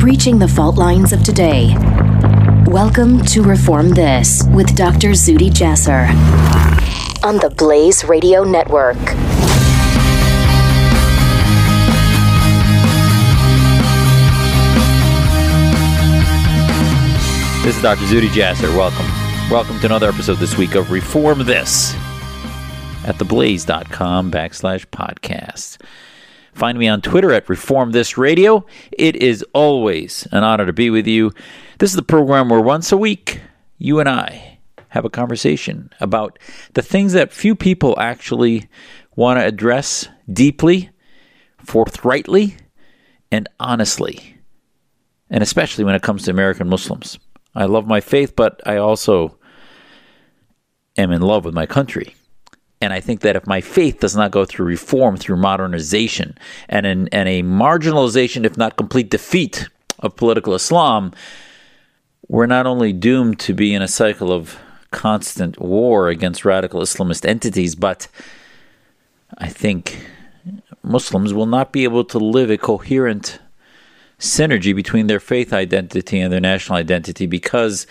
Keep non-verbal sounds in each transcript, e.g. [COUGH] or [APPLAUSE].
breaching the fault lines of today. Welcome to Reform This with Dr. Zuhdi Jasser on the Blaze Radio Network. This is Dr. Zuhdi Jasser. Welcome. Welcome to another episode this week of Reform This at theblaze.com backslash podcast. Find me on Twitter at Reform This Radio. It is always an honor to be with you. This is the program where once a week, you and I have a conversation about the things that few people actually want to address deeply, forthrightly, and honestly, and especially when it comes to American Muslims. I love my faith, but I also am in love with my country. And I think that if my faith does not go through reform, through modernization, and, in, and a marginalization, if not complete defeat of political Islam, we're not only doomed to be in a cycle of constant war against radical Islamist entities, but I think Muslims will not be able to live a coherent synergy between their faith identity and their national identity because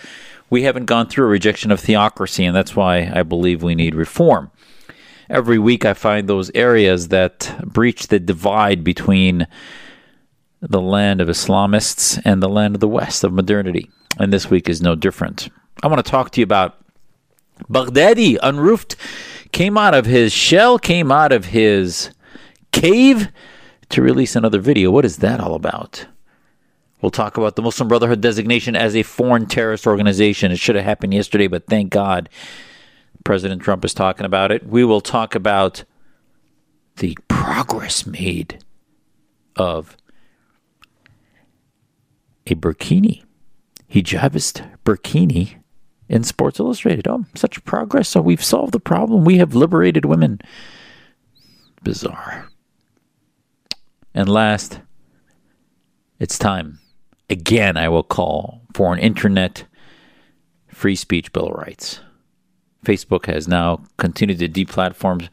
we haven't gone through a rejection of theocracy, and that's why I believe we need reform. Every week, I find those areas that breach the divide between the land of Islamists and the land of the West of modernity. And this week is no different. I want to talk to you about Baghdadi unroofed, came out of his shell, came out of his cave to release another video. What is that all about? We'll talk about the Muslim Brotherhood designation as a foreign terrorist organization. It should have happened yesterday, but thank God President Trump is talking about it. We will talk about the progress made of a burkini, hijabist burkini in Sports Illustrated. Oh, such progress. So we've solved the problem. We have liberated women. Bizarre. And last, it's time again, I will call for an internet free speech bill of rights. Facebook has now continued to deplatform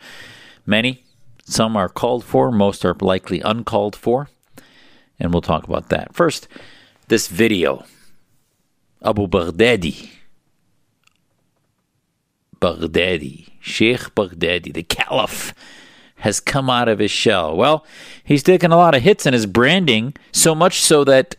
many. Some are called for, most are likely uncalled for. And we'll talk about that. First, this video Abu Baghdadi. Baghdadi. Sheikh Baghdadi, the Caliph has come out of his shell. Well, he's taken a lot of hits in his branding, so much so that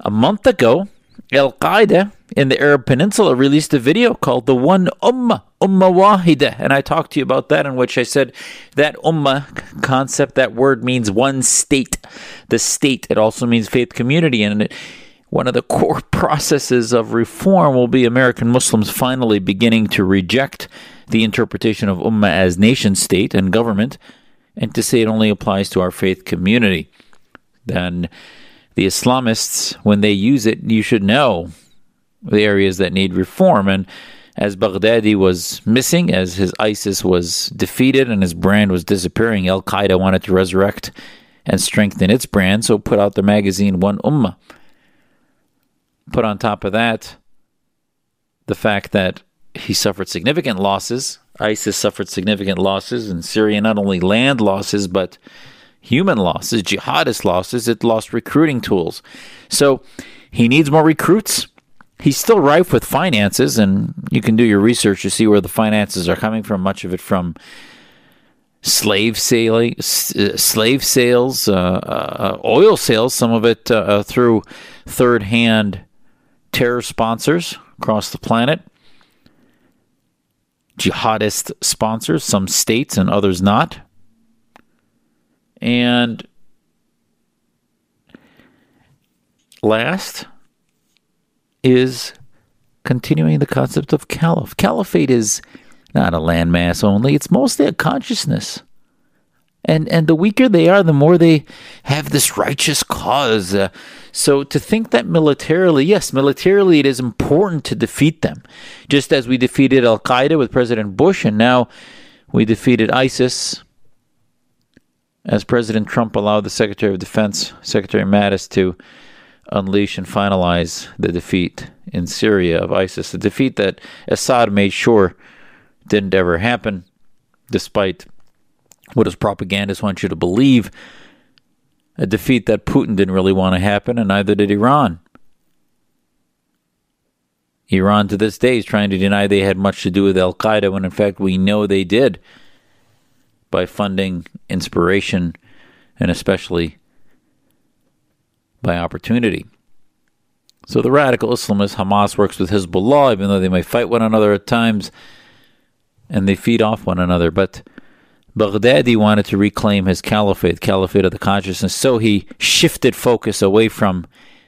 a month ago, Al Qaeda in the Arab Peninsula released a video called The One Ummah, Ummah Wahida. And I talked to you about that, in which I said that Ummah concept, that word means one state. The state, it also means faith community. And it, one of the core [LAUGHS] processes of reform will be American Muslims finally beginning to reject the interpretation of Ummah as nation state and government and to say it only applies to our faith community. Then the Islamists, when they use it, you should know the areas that need reform. And as Baghdadi was missing, as his ISIS was defeated and his brand was disappearing, Al Qaeda wanted to resurrect and strengthen its brand, so put out the magazine One Ummah. Put on top of that the fact that he suffered significant losses. ISIS suffered significant losses in Syria, not only land losses, but human losses, jihadist losses. It lost recruiting tools. So he needs more recruits. He's still rife with finances, and you can do your research to see where the finances are coming from. Much of it from slave sailing, uh, slave sales, uh, uh, oil sales. Some of it uh, uh, through third-hand terror sponsors across the planet, jihadist sponsors, some states and others not. And last is continuing the concept of caliph. Caliphate is not a landmass only, it's mostly a consciousness. And and the weaker they are, the more they have this righteous cause. Uh, so to think that militarily, yes, militarily it is important to defeat them, just as we defeated Al Qaeda with President Bush, and now we defeated ISIS as President Trump allowed the Secretary of Defense, Secretary Mattis, to unleash and finalize the defeat in Syria of ISIS, a defeat that Assad made sure didn't ever happen, despite what his propagandists want you to believe. a defeat that Putin didn't really want to happen, and neither did Iran. Iran to this day is trying to deny they had much to do with Al Qaeda when in fact we know they did by funding inspiration and especially by opportunity. So the radical Islamists, Hamas works with Hezbollah, even though they may fight one another at times and they feed off one another. But Baghdadi wanted to reclaim his caliphate, caliphate of the consciousness, so he shifted focus away from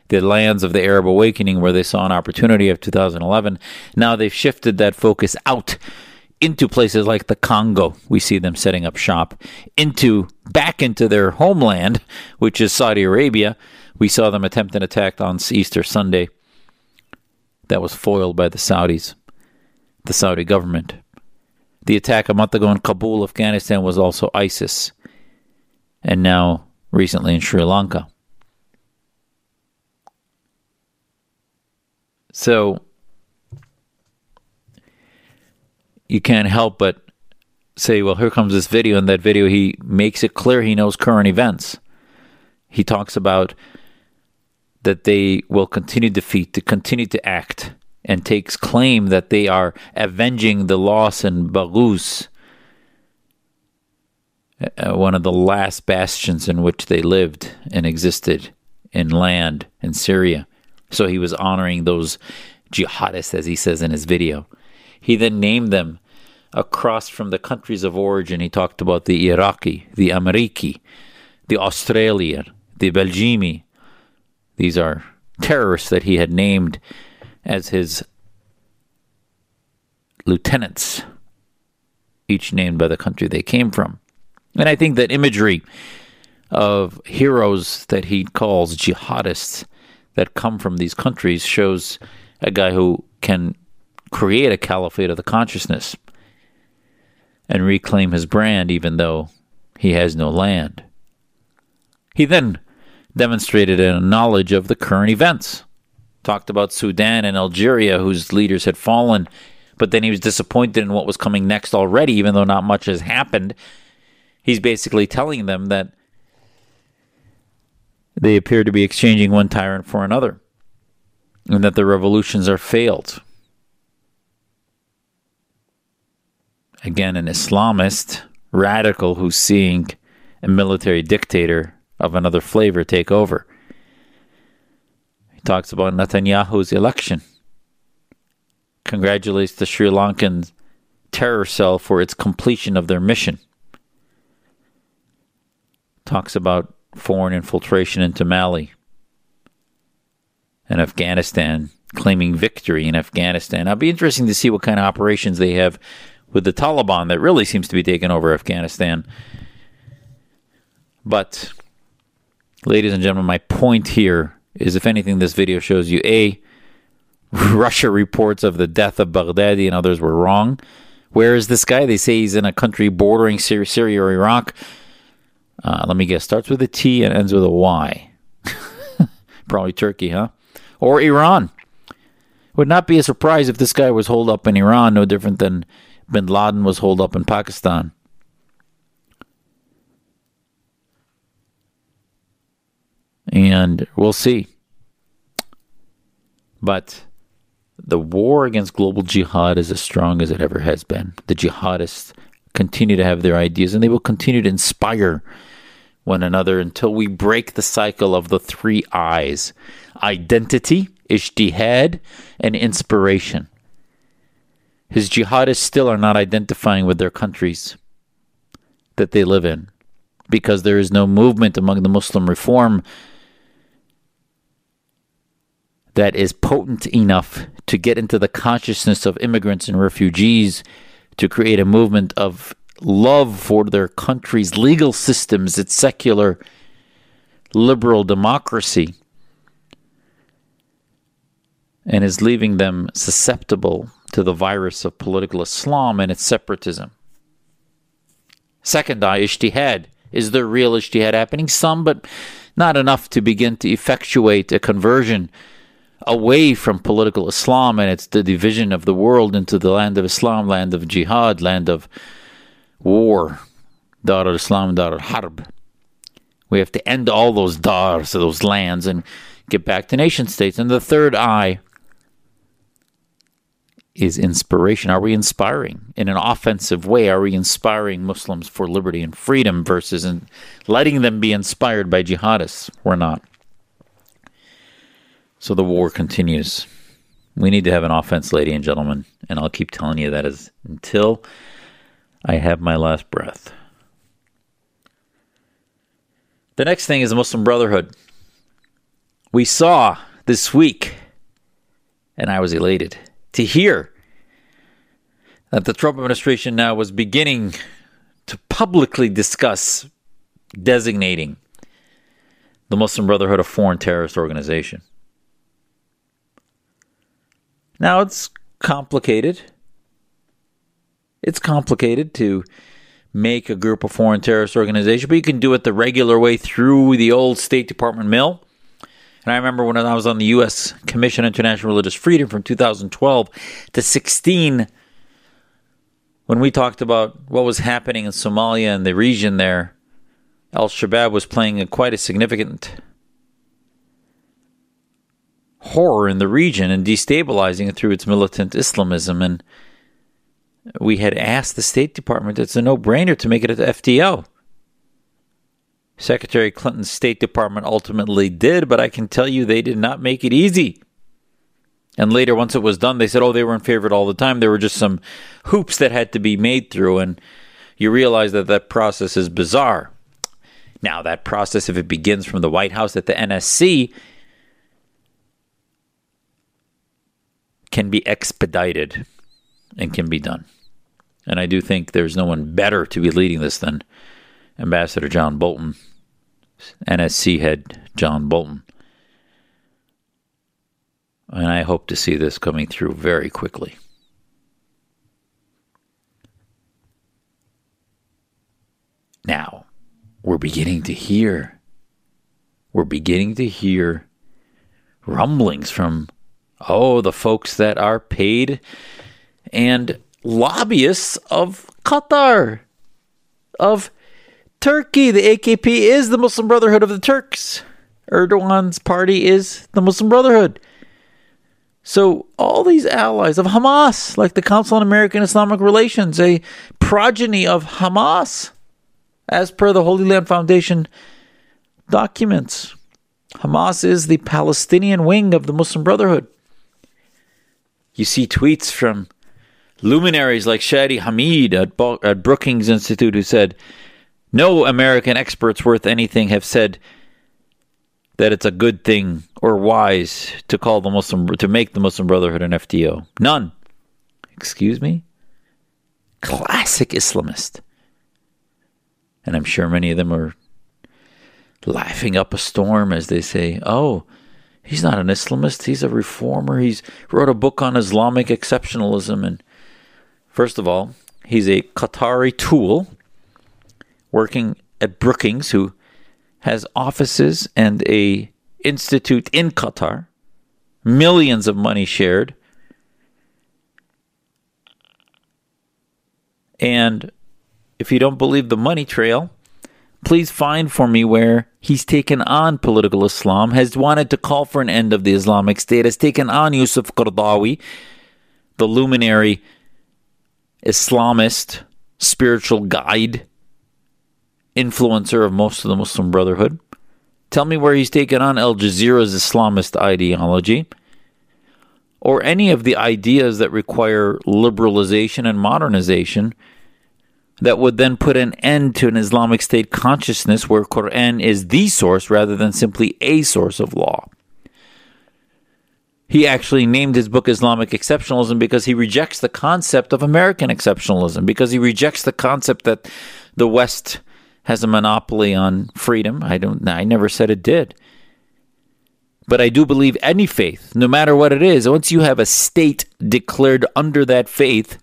the lands of the Arab awakening where they saw an opportunity of 2011. Now they've shifted that focus out into places like the Congo. We see them setting up shop into back into their homeland, which is Saudi Arabia. We saw them attempt an attack on Easter Sunday. That was foiled by the Saudis, the Saudi government. The attack a month ago in Kabul, Afghanistan was also ISIS. And now recently in Sri Lanka. So you can't help but say, well, here comes this video. In that video, he makes it clear he knows current events. He talks about that they will continue to defeat, to continue to act, and takes claim that they are avenging the loss in Baghuz, uh, one of the last bastions in which they lived and existed in land in Syria. So he was honoring those jihadists, as he says in his video. He then named them across from the countries of origin. He talked about the Iraqi, the Ameriki, the Australian, the Belgimi. These are terrorists that he had named as his lieutenants, each named by the country they came from. And I think that imagery of heroes that he calls jihadists that come from these countries shows a guy who can create a caliphate of the consciousness and reclaim his brand even though he has no land. He then demonstrated a knowledge of the current events. Talked about Sudan and Algeria, whose leaders had fallen, but then he was disappointed in what was coming next already, even though not much has happened. He's basically telling them that they appear to be exchanging one tyrant for another, and that the revolutions are failed. Again, an Islamist radical who's seeing a military dictator of another flavor take over. He talks about Netanyahu's election, congratulates the Sri Lankan terror cell for its completion of their mission. Talks about foreign infiltration into Mali and Afghanistan, claiming victory in Afghanistan. It'll be interesting to see what kind of operations they have with the Taliban that really seems to be taking over Afghanistan. But, ladies and gentlemen, my point here is if anything, this video shows you A, [LAUGHS] Russia reports of the death of Baghdadi and others were wrong. Where is this guy? They say he's in a country bordering Syria, Syria or Iraq. Uh, let me guess. Starts with a T and ends with a Y. [LAUGHS] Probably Turkey, huh? Or Iran. Would not be a surprise if this guy was holed up in Iran, no different than bin Laden was holed up in Pakistan. And we'll see. But the war against global jihad is as strong as it ever has been. The jihadists continue to have their ideas and they will continue to inspire one another until we break the cycle of the three I's identity, ijtihad, and inspiration. His jihadists still are not identifying with their countries that they live in because there is no movement among the Muslim reform that is potent enough to get into the consciousness of immigrants and refugees to create a movement of love for their country's legal systems, its secular liberal democracy, and is leaving them susceptible to the virus of political Islam and its separatism. Second eye, ijtihad. Is there real ijtihad happening? Some, but not enough to begin to effectuate a conversion away from political Islam and it's the division of the world into the land of Islam, land of jihad, land of war, Dar al Islam, Dar al Harb. We have to end all those dars, those lands, and get back to nation states. And the third eye is inspiration. Are we inspiring in an offensive way? Are we inspiring Muslims for liberty and freedom versus in letting them be inspired by jihadists? We're not. So the war continues. We need to have an offense, ladies and gentlemen, and I'll keep telling you that is until I have my last breath. The next thing is the Muslim Brotherhood. We saw this week, and I was elated to hear that the Trump administration now was beginning to publicly discuss designating the Muslim Brotherhood a foreign terrorist organization. Now it's complicated. It's complicated to make a group a foreign terrorist organization, but you can do it the regular way through the old State Department mill. And I remember when I was on the U.S. Commission on International Religious Freedom from 2012 to 16, when we talked about what was happening in Somalia and the region there, Al Shabaab was playing a quite a significant horror in the region and destabilizing it through its militant Islamism. And we had asked the State Department, it's a no brainer to make it an FTO. Secretary Clinton's State Department ultimately did, but I can tell you they did not make it easy. And later, once it was done, they said, oh, they were in favor all the time. There were just some hoops that had to be made through. And you realize that that process is bizarre. Now, that process, if it begins from the White House at the NSC, can be expedited and can be done. And I do think there's no one better to be leading this than Ambassador John Bolton, NSC head John Bolton. And I hope to see this coming through very quickly. Now, we're beginning to hear, we're beginning to hear rumblings from, oh, the folks that are paid and lobbyists of Qatar, of Turkey. The AKP is the Muslim Brotherhood of the Turks. Erdogan's party is the Muslim Brotherhood. So, all these allies of Hamas, like the Council on American Islamic Relations, a progeny of Hamas, as per the Holy Land Foundation documents. Hamas is the Palestinian wing of the Muslim Brotherhood. You see tweets from luminaries like Shadi Hamid at, Bo- at Brookings Institute who said, No American experts worth anything have said that it's a good thing or wise to call the Muslim to make the Muslim Brotherhood an FTO. None. Excuse me? Classic Islamist. And I'm sure many of them are laughing up a storm as they say, "Oh, he's not an Islamist, he's a reformer. He's wrote a book on Islamic exceptionalism and First of all, he's a Qatari tool working at Brookings who has offices and a institute in Qatar, millions of money shared. And if you don't believe the money trail, please find for me where he's taken on political Islam, has wanted to call for an end of the Islamic State, has taken on Yusuf Qaradawi, the luminary Islamist spiritual guide, influencer of most of the Muslim Brotherhood. Tell me where he's taken on Al Jazeera's Islamist ideology or any of the ideas that require liberalization and modernization that would then put an end to an Islamic State consciousness where Quran is the source rather than simply a source of law. He actually named his book Islamic Exceptionalism because he rejects the concept of American exceptionalism, because he rejects the concept that the West has a monopoly on freedom. I don't I never said it did. But I do believe any faith, no matter what it is, once you have a state declared under that faith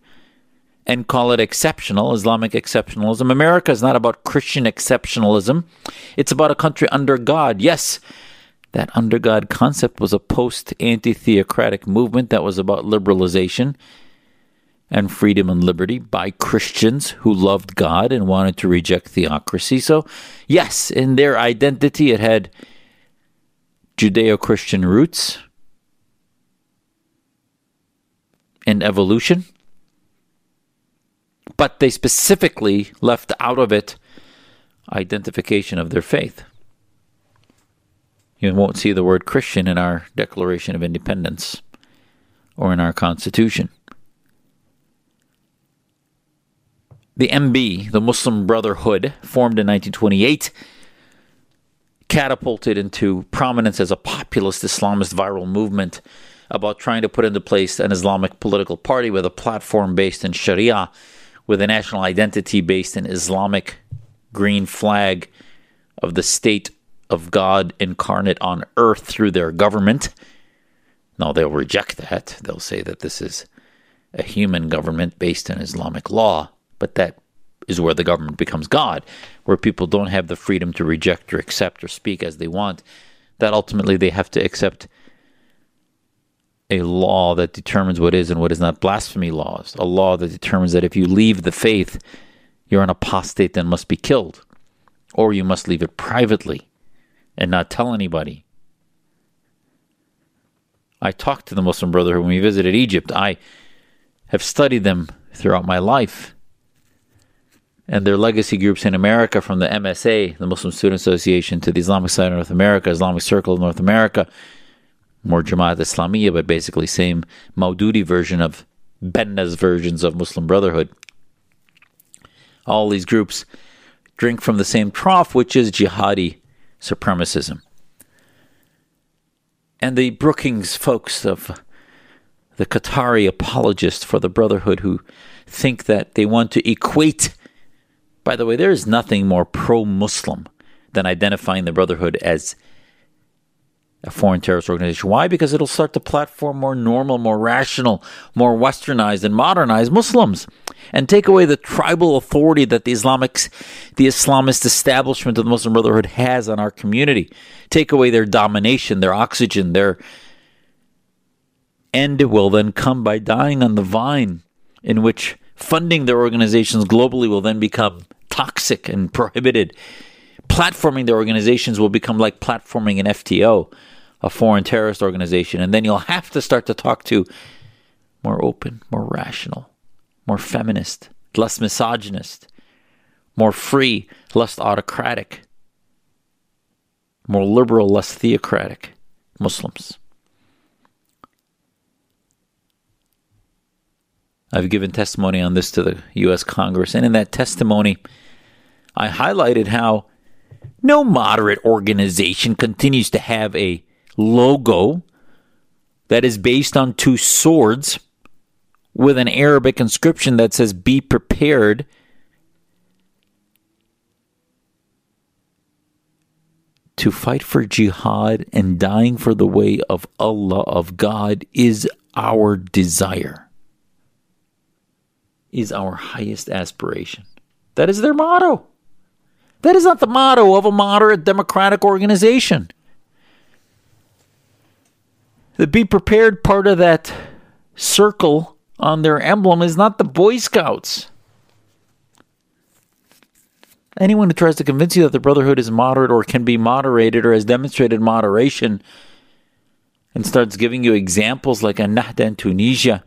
and call it exceptional, Islamic exceptionalism, America is not about Christian exceptionalism. It's about a country under God. Yes, that under God concept was a post anti theocratic movement that was about liberalization. and freedom and liberty by Christians who loved God and wanted to reject theocracy. So, yes, in their identity, it had Judeo Christian roots and evolution, but they specifically left out of it identification of their faith. You won't see the word Christian in our Declaration of Independence or in our Constitution. The MB, the Muslim Brotherhood, formed in 1928, catapulted into prominence as a populist Islamist viral movement about trying to put into place an Islamic political party with a platform based in Sharia, with a national identity based in Islamic green flag of the state of God incarnate on earth through their government. No, they'll reject that. They'll say that this is a human government based in Islamic law, but that is where the government becomes God, where people don't have the freedom to reject or accept or speak as they want. That ultimately they have to accept a law that determines what is and what is not blasphemy laws, a law that determines that if you leave the faith, you're an apostate and must be killed, or you must leave it privately and not tell anybody. I talked to the Muslim Brotherhood when we visited Egypt. I have studied them throughout my life. And their legacy groups in America, from the MSA, the Muslim Student Association, to the Islamic Side of North America, Islamic Circle of North America, more Jamaat Islamiyah, but basically same Maududi version of Banna's versions of Muslim Brotherhood. All these groups drink from the same trough, which is jihadi supremacism. And the Brookings folks of the Qatari apologists for the Brotherhood who think that they want to equate. By the way, there is nothing more pro Muslim than identifying the Brotherhood as a foreign terrorist organization. Why? Because it'll start to platform more normal, more rational, more westernized and modernized Muslims and take away the tribal authority that the Islamics, the Islamist establishment of the Muslim Brotherhood has on our community. Take away their domination, their oxygen, their end will then come by dying on the vine, in which funding their organizations globally will then become toxic and prohibited. Platforming their organizations will become like platforming an FTO, a foreign terrorist organization, and then you'll have to start to talk to more open, more rational, more feminist, less misogynist, more free, less autocratic, more liberal, less theocratic Muslims. I've given testimony on this to the U.S. Congress, and in that testimony, I highlighted how no moderate organization continues to have a logo that is based on two swords with an Arabic inscription that says, Be prepared. To fight for jihad and dying for the way of Allah, of God, is our desire, is our highest aspiration. That is their motto. That is not the motto of a moderate democratic organization. The be prepared part of that circle on their emblem is not the Boy Scouts. Anyone who tries to convince you that the Brotherhood is moderate or can be moderated or has demonstrated moderation and starts giving you examples like a Ennahda in Tunisia.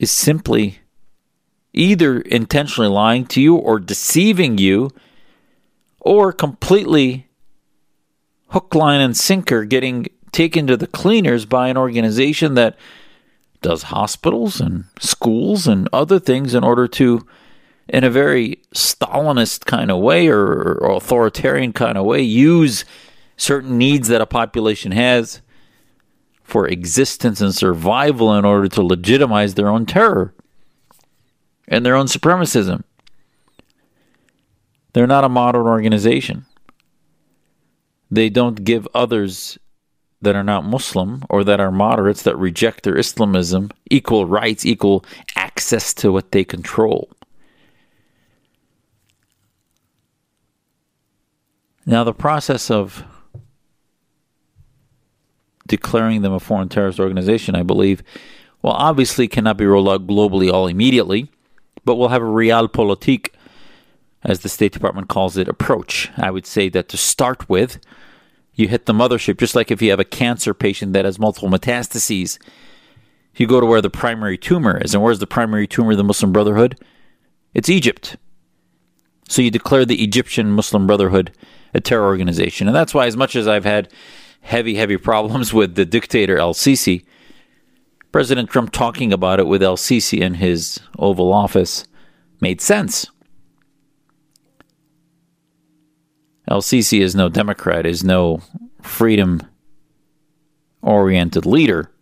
Is simply either intentionally lying to you or deceiving you or completely hook, line, and sinker getting taken to the cleaners by an organization that does hospitals and schools and other things in order to, in a very Stalinist kind of way or, or authoritarian kind of way, use certain needs that a population has for existence and survival in order to legitimize their own terror and their own supremacism. They're not a modern organization. They don't give others that are not Muslim or that are moderates that reject their Islamism equal rights, equal access to what they control. Now, the process of declaring them a foreign terrorist organization, I believe, well, obviously cannot be rolled out globally all immediately, but we'll have a realpolitik, as the State Department calls it, approach. I would say that to start with, you hit the mothership, just like if you have a cancer patient that has multiple metastases. You go to where the primary tumor is. And where's the primary tumor of the Muslim Brotherhood? It's Egypt. So you declare the Egyptian Muslim Brotherhood a terror organization. And that's why, as much as I've had heavy, heavy problems [LAUGHS] with the dictator El Sisi, President Trump talking about it with El Sisi in his Oval Office made sense. El Sisi is no Democrat, is no freedom oriented leader.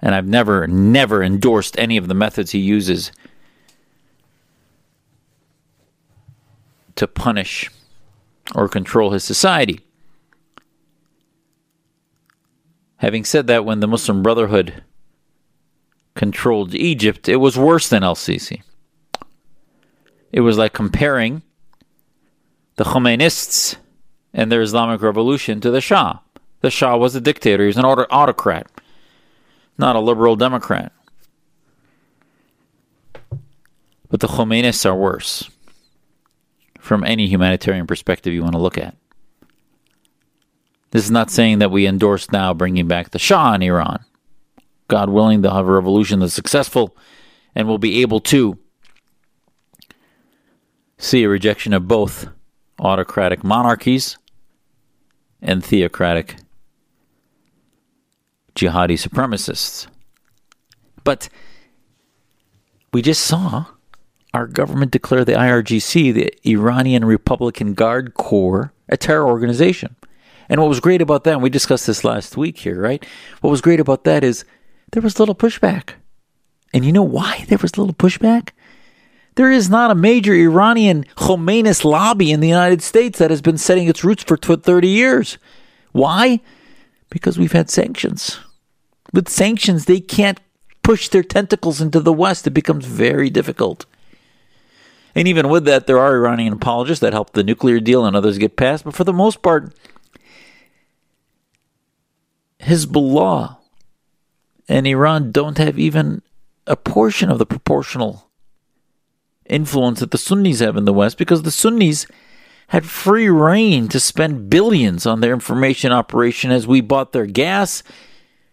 And I've never, never endorsed any of the methods he uses to punish or control his society. Having said that, when the Muslim Brotherhood controlled Egypt, it was worse than El Sisi. It was like comparing the Khomeinists and their Islamic revolution to the Shah. The Shah was a dictator, he was an autocrat, not a liberal Democrat. But the Khomeinists are worse from any humanitarian perspective you want to look at. This is not saying that we endorse now bringing back the Shah in Iran. God willing, they'll have a revolution that's successful and will be able to see a rejection of both autocratic monarchies and theocratic jihadi supremacists. But we just saw our government declare the IRGC, the Iranian Republican Guard Corps, a terror organization. And what was great about that, and we discussed this last week here, right? What was great about that is there was little pushback. And you know why there was little pushback? There is not a major Iranian Khomeinist lobby in the United States that has been setting its roots for 30 years. Why? Because we've had sanctions. With sanctions, they can't push their tentacles into the West. It becomes very difficult. And even with that, there are Iranian apologists that help the nuclear deal and others get passed. But for the most part, Hezbollah and Iran don't have even a portion of the proportional influence that the Sunnis have in the West because the Sunnis had free reign to spend billions on their information operation as we bought their gas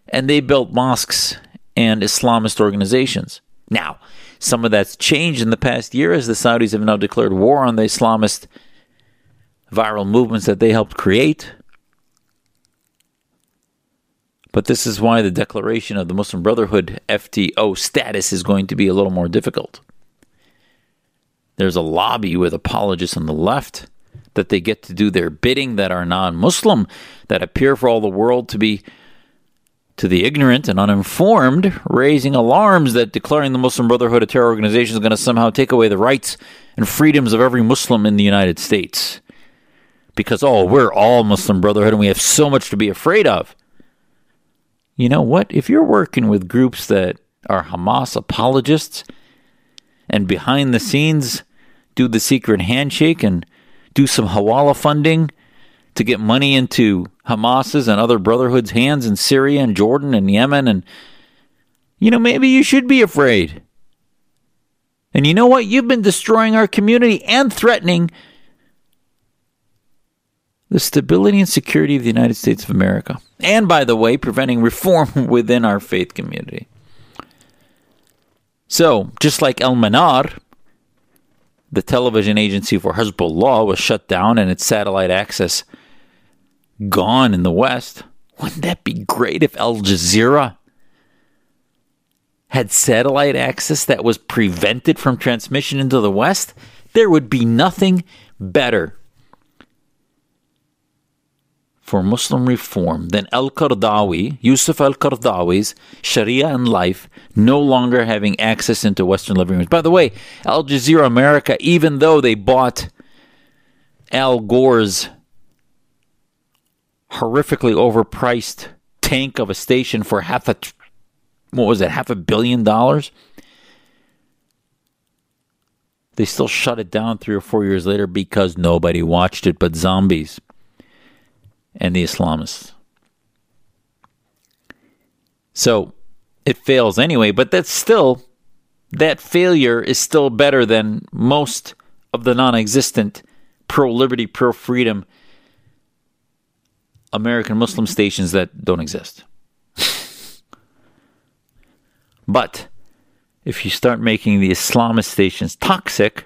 and they built mosques and Islamist organizations. Now, some of that's changed in the past year as the Saudis have now declared war on the Islamist viral movements that they helped create. But this is why the declaration of the Muslim Brotherhood FTO status is going to be a little more difficult. There's a lobby with apologists on the left that they get to do their bidding that are non Muslim, that appear for all the world to be to the ignorant and uninformed, raising alarms that declaring the Muslim Brotherhood a terror organization is going to somehow take away the rights and freedoms of every Muslim in the United States. Because, oh, we're all Muslim Brotherhood and we have so much to be afraid of. You know what? If you're working with groups that are Hamas apologists and behind the scenes do the secret handshake and do some Hawala funding to get money into Hamas's and other brotherhoods' hands in Syria and Jordan and Yemen. And, you know, maybe you should be afraid. And you know what? You've been destroying our community and threatening the stability and security of the United States of America. And, by the way, preventing reform [LAUGHS] within our faith community. So, just like El Manar, the television agency for Hezbollah was shut down and its satellite access gone in the West. Wouldn't that be great if Al Jazeera had satellite access that was prevented from transmission into the West? There would be nothing better for Muslim reform than Al Qaradawi, Yusuf Al Qaradawi's Sharia and life no longer having access into Western living rooms. By the way, Al Jazeera America, even though they bought Al Gore's horrifically overpriced tank of a station for half a what was it half a billion dollars they still shut it down three or four years later because nobody watched it but zombies and the islamists So it fails anyway, but that's still, that failure is still better than most of the non existent pro liberty, pro freedom American Muslim stations that don't exist. [LAUGHS] but if you start making the Islamist stations toxic,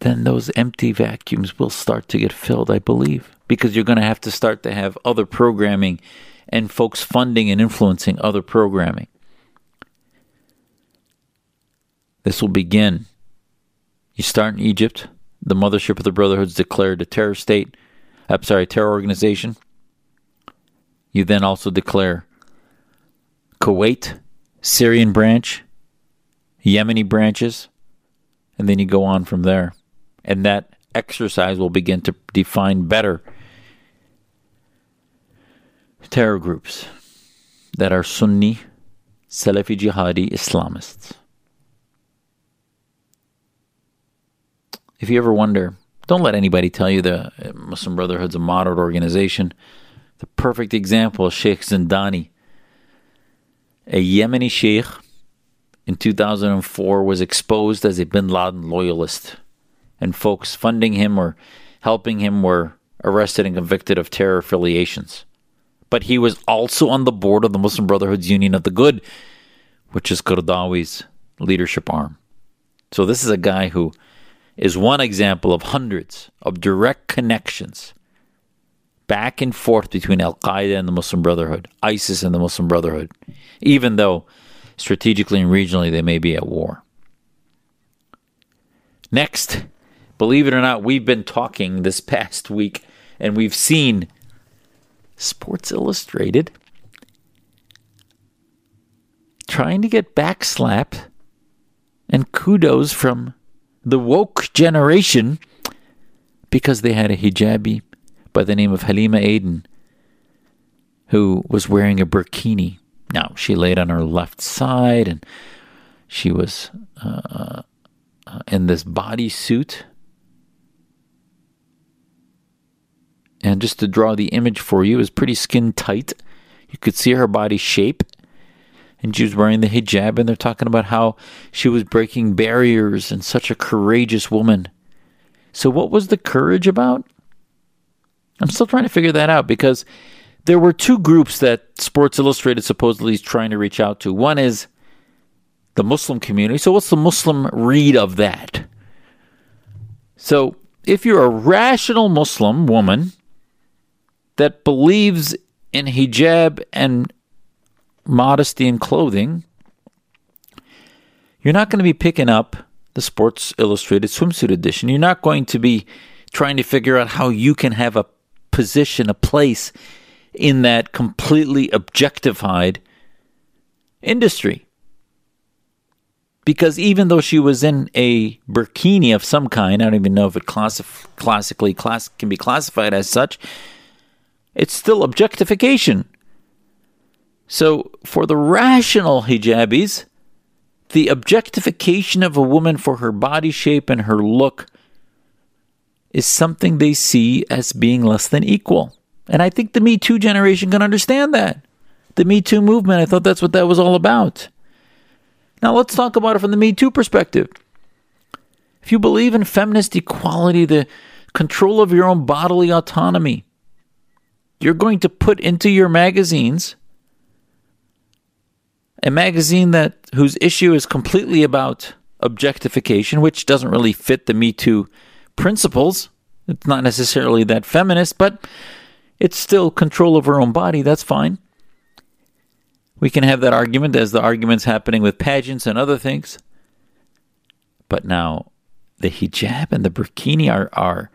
then those empty vacuums will start to get filled, I believe, because you're going to have to start to have other programming and folks funding and influencing other programming. This will begin. You start in Egypt. The mothership of the Brotherhood's declared a terror state. I'm sorry, terror organization. You then also declare Kuwait, Syrian branch, Yemeni branches, and then you go on from there. And that exercise will begin to define better terror groups that are Sunni, Salafi jihadi Islamists. If you ever wonder, don't let anybody tell you the uh, Muslim Brotherhood's a moderate organization. The perfect example is Sheikh Zindani, a Yemeni sheikh in 2004 was exposed as a bin Laden loyalist, and folks funding him or helping him were arrested and convicted of terror affiliations but he was also on the board of the Muslim Brotherhood's Union of the Good, which is Qaradawi's leadership arm. So this is a guy who is one example of hundreds of direct connections back and forth between Al Qaeda and the Muslim Brotherhood, ISIS and the Muslim Brotherhood, even though strategically and regionally they may be at war. Next, believe it or not, we've been talking this past week and we've seen Sports Illustrated trying to get backslapped and kudos from the woke generation because they had a hijabi by the name of Halima Aden who was wearing a burkini. Now, she laid on her left side and she was uh, uh, in this bodysuit And just to draw the image for you, was pretty skin tight. You could see her body shape. And she was wearing the hijab, and they're talking about how she was breaking barriers and such a courageous woman. So, what was the courage about? I'm still trying to figure that out because there were two groups that Sports Illustrated supposedly is trying to reach out to. One is the Muslim community. So, what's the Muslim read of that? So, if you're a rational Muslim woman that believes in hijab and modesty in clothing, you're not going to be picking up the Sports Illustrated swimsuit edition. You're not going to be trying to figure out how you can have a position, a place in that completely objectified industry. Because even though she was in a burkini of some kind, I don't even know if it classically class- can be classified as such, it's still objectification. So, for the rational hijabis, the objectification of a woman for her body shape and her look is something they see as being less than equal. And I think the Me Too generation can understand that. The Me Too movement, I thought that's what that was all about. Now, let's talk about it from the Me Too perspective. If you believe in feminist equality, the control of your own bodily autonomy, you're going to put into your magazines a magazine that whose issue is completely about objectification, which doesn't really fit the Me Too principles. It's not necessarily that feminist, but it's still control of her own body. That's fine. We can have that argument as the argument's happening with pageants and other things. But now the hijab and the burkini are, are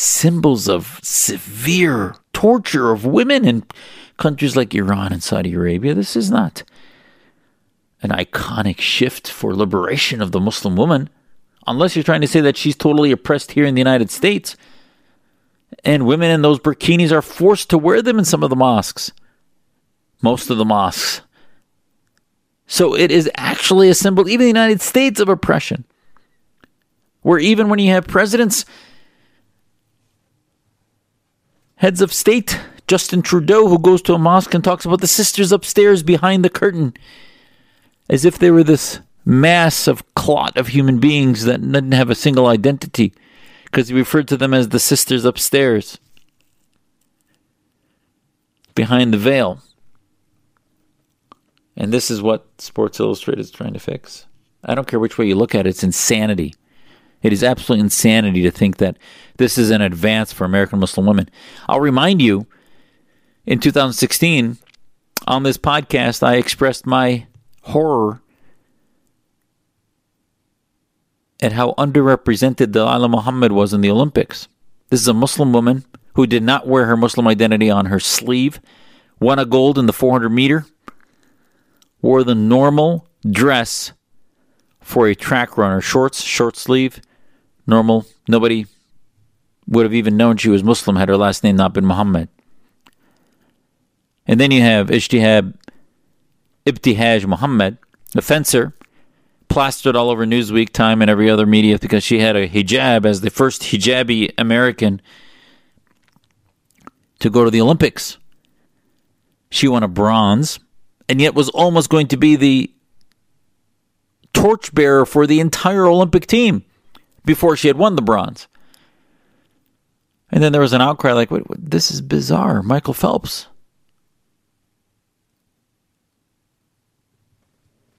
symbols of severe torture of women in countries like Iran and Saudi Arabia. This is not an iconic shift for liberation of the Muslim woman, unless you're trying to say that she's totally oppressed here in the United States. And women in those burkinis are forced to wear them in some of the mosques, most of the mosques. So it is actually a symbol, even the United States, of oppression. Where even when you have presidents heads of state Justin Trudeau, who goes to a mosque and talks about the sisters upstairs behind the curtain, as if they were this mass of clot of human beings that didn't have a single identity, because he referred to them as the sisters upstairs behind the veil. And this is what Sports Illustrated is trying to fix. I don't care which way you look at it, it's insanity. It is absolute insanity to think that this is an advance for American Muslim women. I'll remind you, in 2016, on this podcast, I expressed my horror at how underrepresented Dalilah Muhammad was in the Olympics. This is a Muslim woman who did not wear her Muslim identity on her sleeve, won a gold in the 400 meter, wore the normal dress for a track runner, shorts, short sleeve, normal. Nobody would have even known she was Muslim had her last name not been Muhammad. And then you have Ijtihad Ibtihaj Muhammad, a fencer, plastered all over Newsweek, Time, and every other media because she had a hijab as the first hijabi American to go to the Olympics. She won a bronze and yet was almost going to be the torchbearer for the entire Olympic team before she had won the bronze. And then there was an outcry like, wait, wait, this is bizarre. Michael Phelps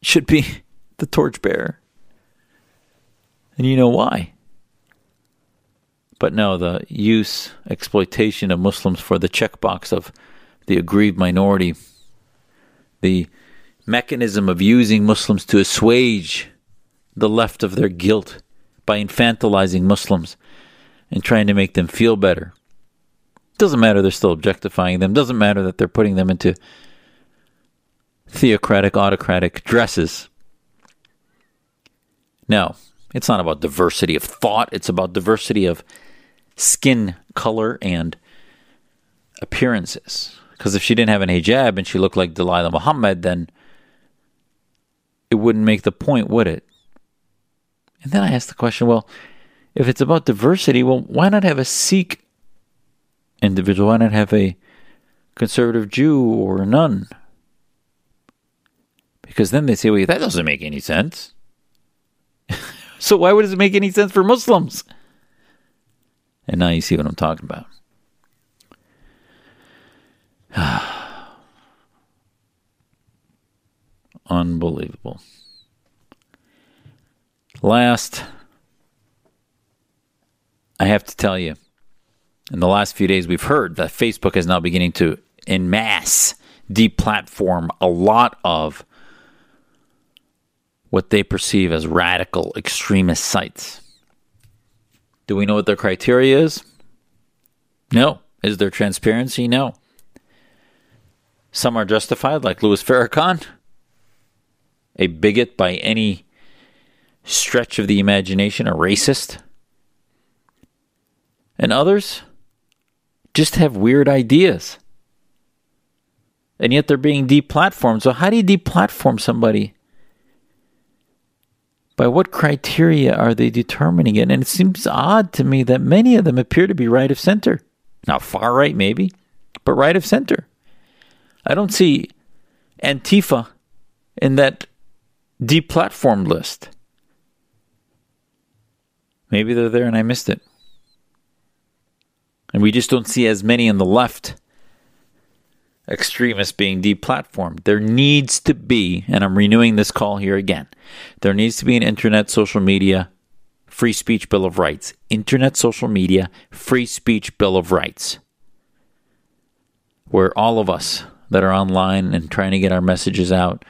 should be [LAUGHS] the torchbearer. And you know why. But no, the use, exploitation of Muslims for the checkbox of the aggrieved minority, the mechanism of using Muslims to assuage the left of their guilt by infantilizing Muslims and trying to make them feel better. Doesn't matter they're still objectifying them. Doesn't matter that they're putting them into theocratic, autocratic dresses. Now, it's not about diversity of thought. It's about diversity of skin color and appearances. Because if she didn't have an hijab and she looked like Dalilah Muhammad, then it wouldn't make the point, would it? And then I asked the question well, if it's about diversity, well, why not have a Sikh individual? Why not have a conservative Jew or a nun? Because then they say, well, that doesn't make any sense. [LAUGHS] so why would it make any sense for Muslims? And now you see what I'm talking about. [SIGHS] Unbelievable. Last, I have to tell you, in the last few days, we've heard that Facebook is now beginning to, in mass, deplatform a lot of what they perceive as radical extremist sites. Do we know what their criteria is? No. Is there transparency? No. Some are justified, like Louis Farrakhan, a bigot by any stretch of the imagination, a racist. And others just have weird ideas. And yet they're being deplatformed. So, how do you deplatform somebody? By what criteria are they determining it? And it seems odd to me that many of them appear to be right of center. Not far right, maybe, but right of center. I don't see Antifa in that deplatformed list. Maybe they're there and I missed it. And we just don't see as many on the left extremists being deplatformed. There needs to be, and I'm renewing this call here again, there needs to be an internet social media free speech bill of rights. Internet social media free speech bill of rights. Where all of us that are online and trying to get our messages out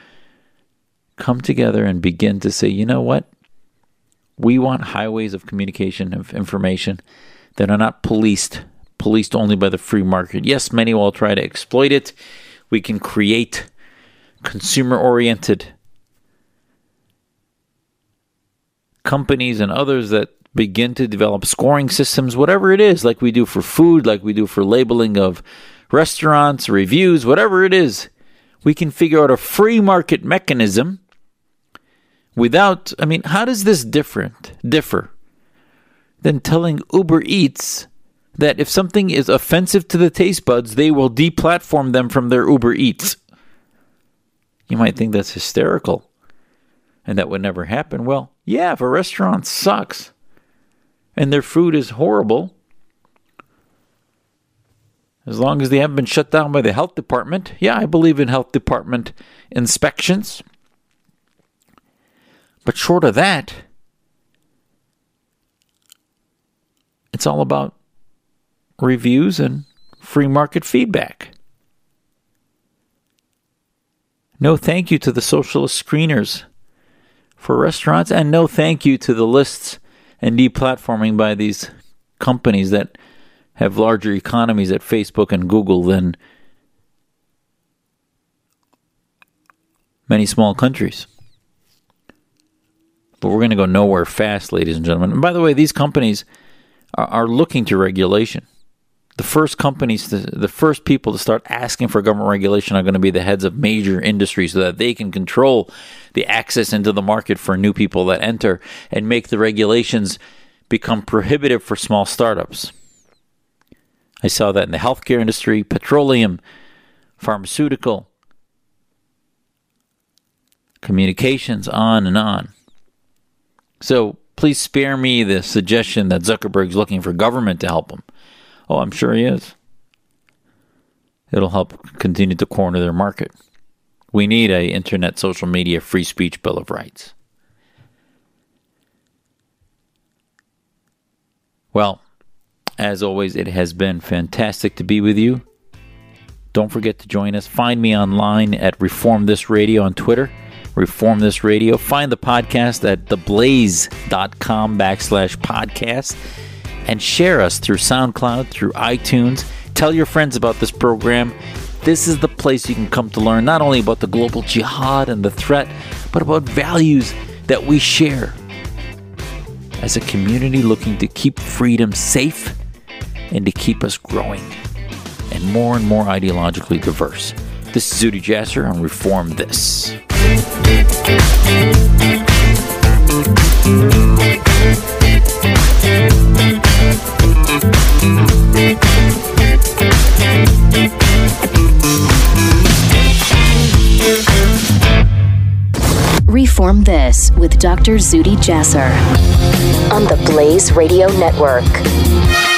come together and begin to say, you know what? We want highways of communication, of information that are not policed, policed only by the free market. Yes, many will try to exploit it. We can create consumer oriented companies and others that begin to develop scoring systems, whatever it is, like we do for food, like we do for labeling of restaurants, reviews, whatever it is. We can figure out a free market mechanism without I mean, how does this different differ than telling Uber Eats that if something is offensive to the taste buds, they will deplatform them from their Uber Eats. You might think that's hysterical and that would never happen. Well, yeah, if a restaurant sucks and their food is horrible, as long as they haven't been shut down by the health department, yeah, I believe in health department inspections. But short of that, it's all about reviews and free market feedback. No thank you to the socialist screeners for restaurants, and no thank you to the lists and deplatforming by these companies that have larger economies at Facebook and Google than many small countries. But we're going to go nowhere fast, ladies and gentlemen. And by the way, these companies are, are looking to regulation the first companies, the first people to start asking for government regulation are going to be the heads of major industries so that they can control the access into the market for new people that enter and make the regulations become prohibitive for small startups. I saw that in the healthcare industry, petroleum, pharmaceutical, communications, on and on. So please spare me the suggestion that Zuckerberg's looking for government to help him. Oh, I'm sure he is. It'll help continue to corner their market. We need a internet social media free speech bill of rights. Well, as always, it has been fantastic to be with you. Don't forget to join us. Find me online at Reform This Radio on Twitter. Reform This Radio. Find the podcast at theblaze.com backslash podcast and share us through SoundCloud, through iTunes. Tell your friends about this program. This is the place you can come to learn not only about the global jihad and the threat, but about values that we share as a community looking to keep freedom safe and to keep us growing and more and more ideologically diverse. This is Zuhdi Jasser on Reform This. Reform This with Dr. Zuhdi Jasser on the Blaze Radio Network.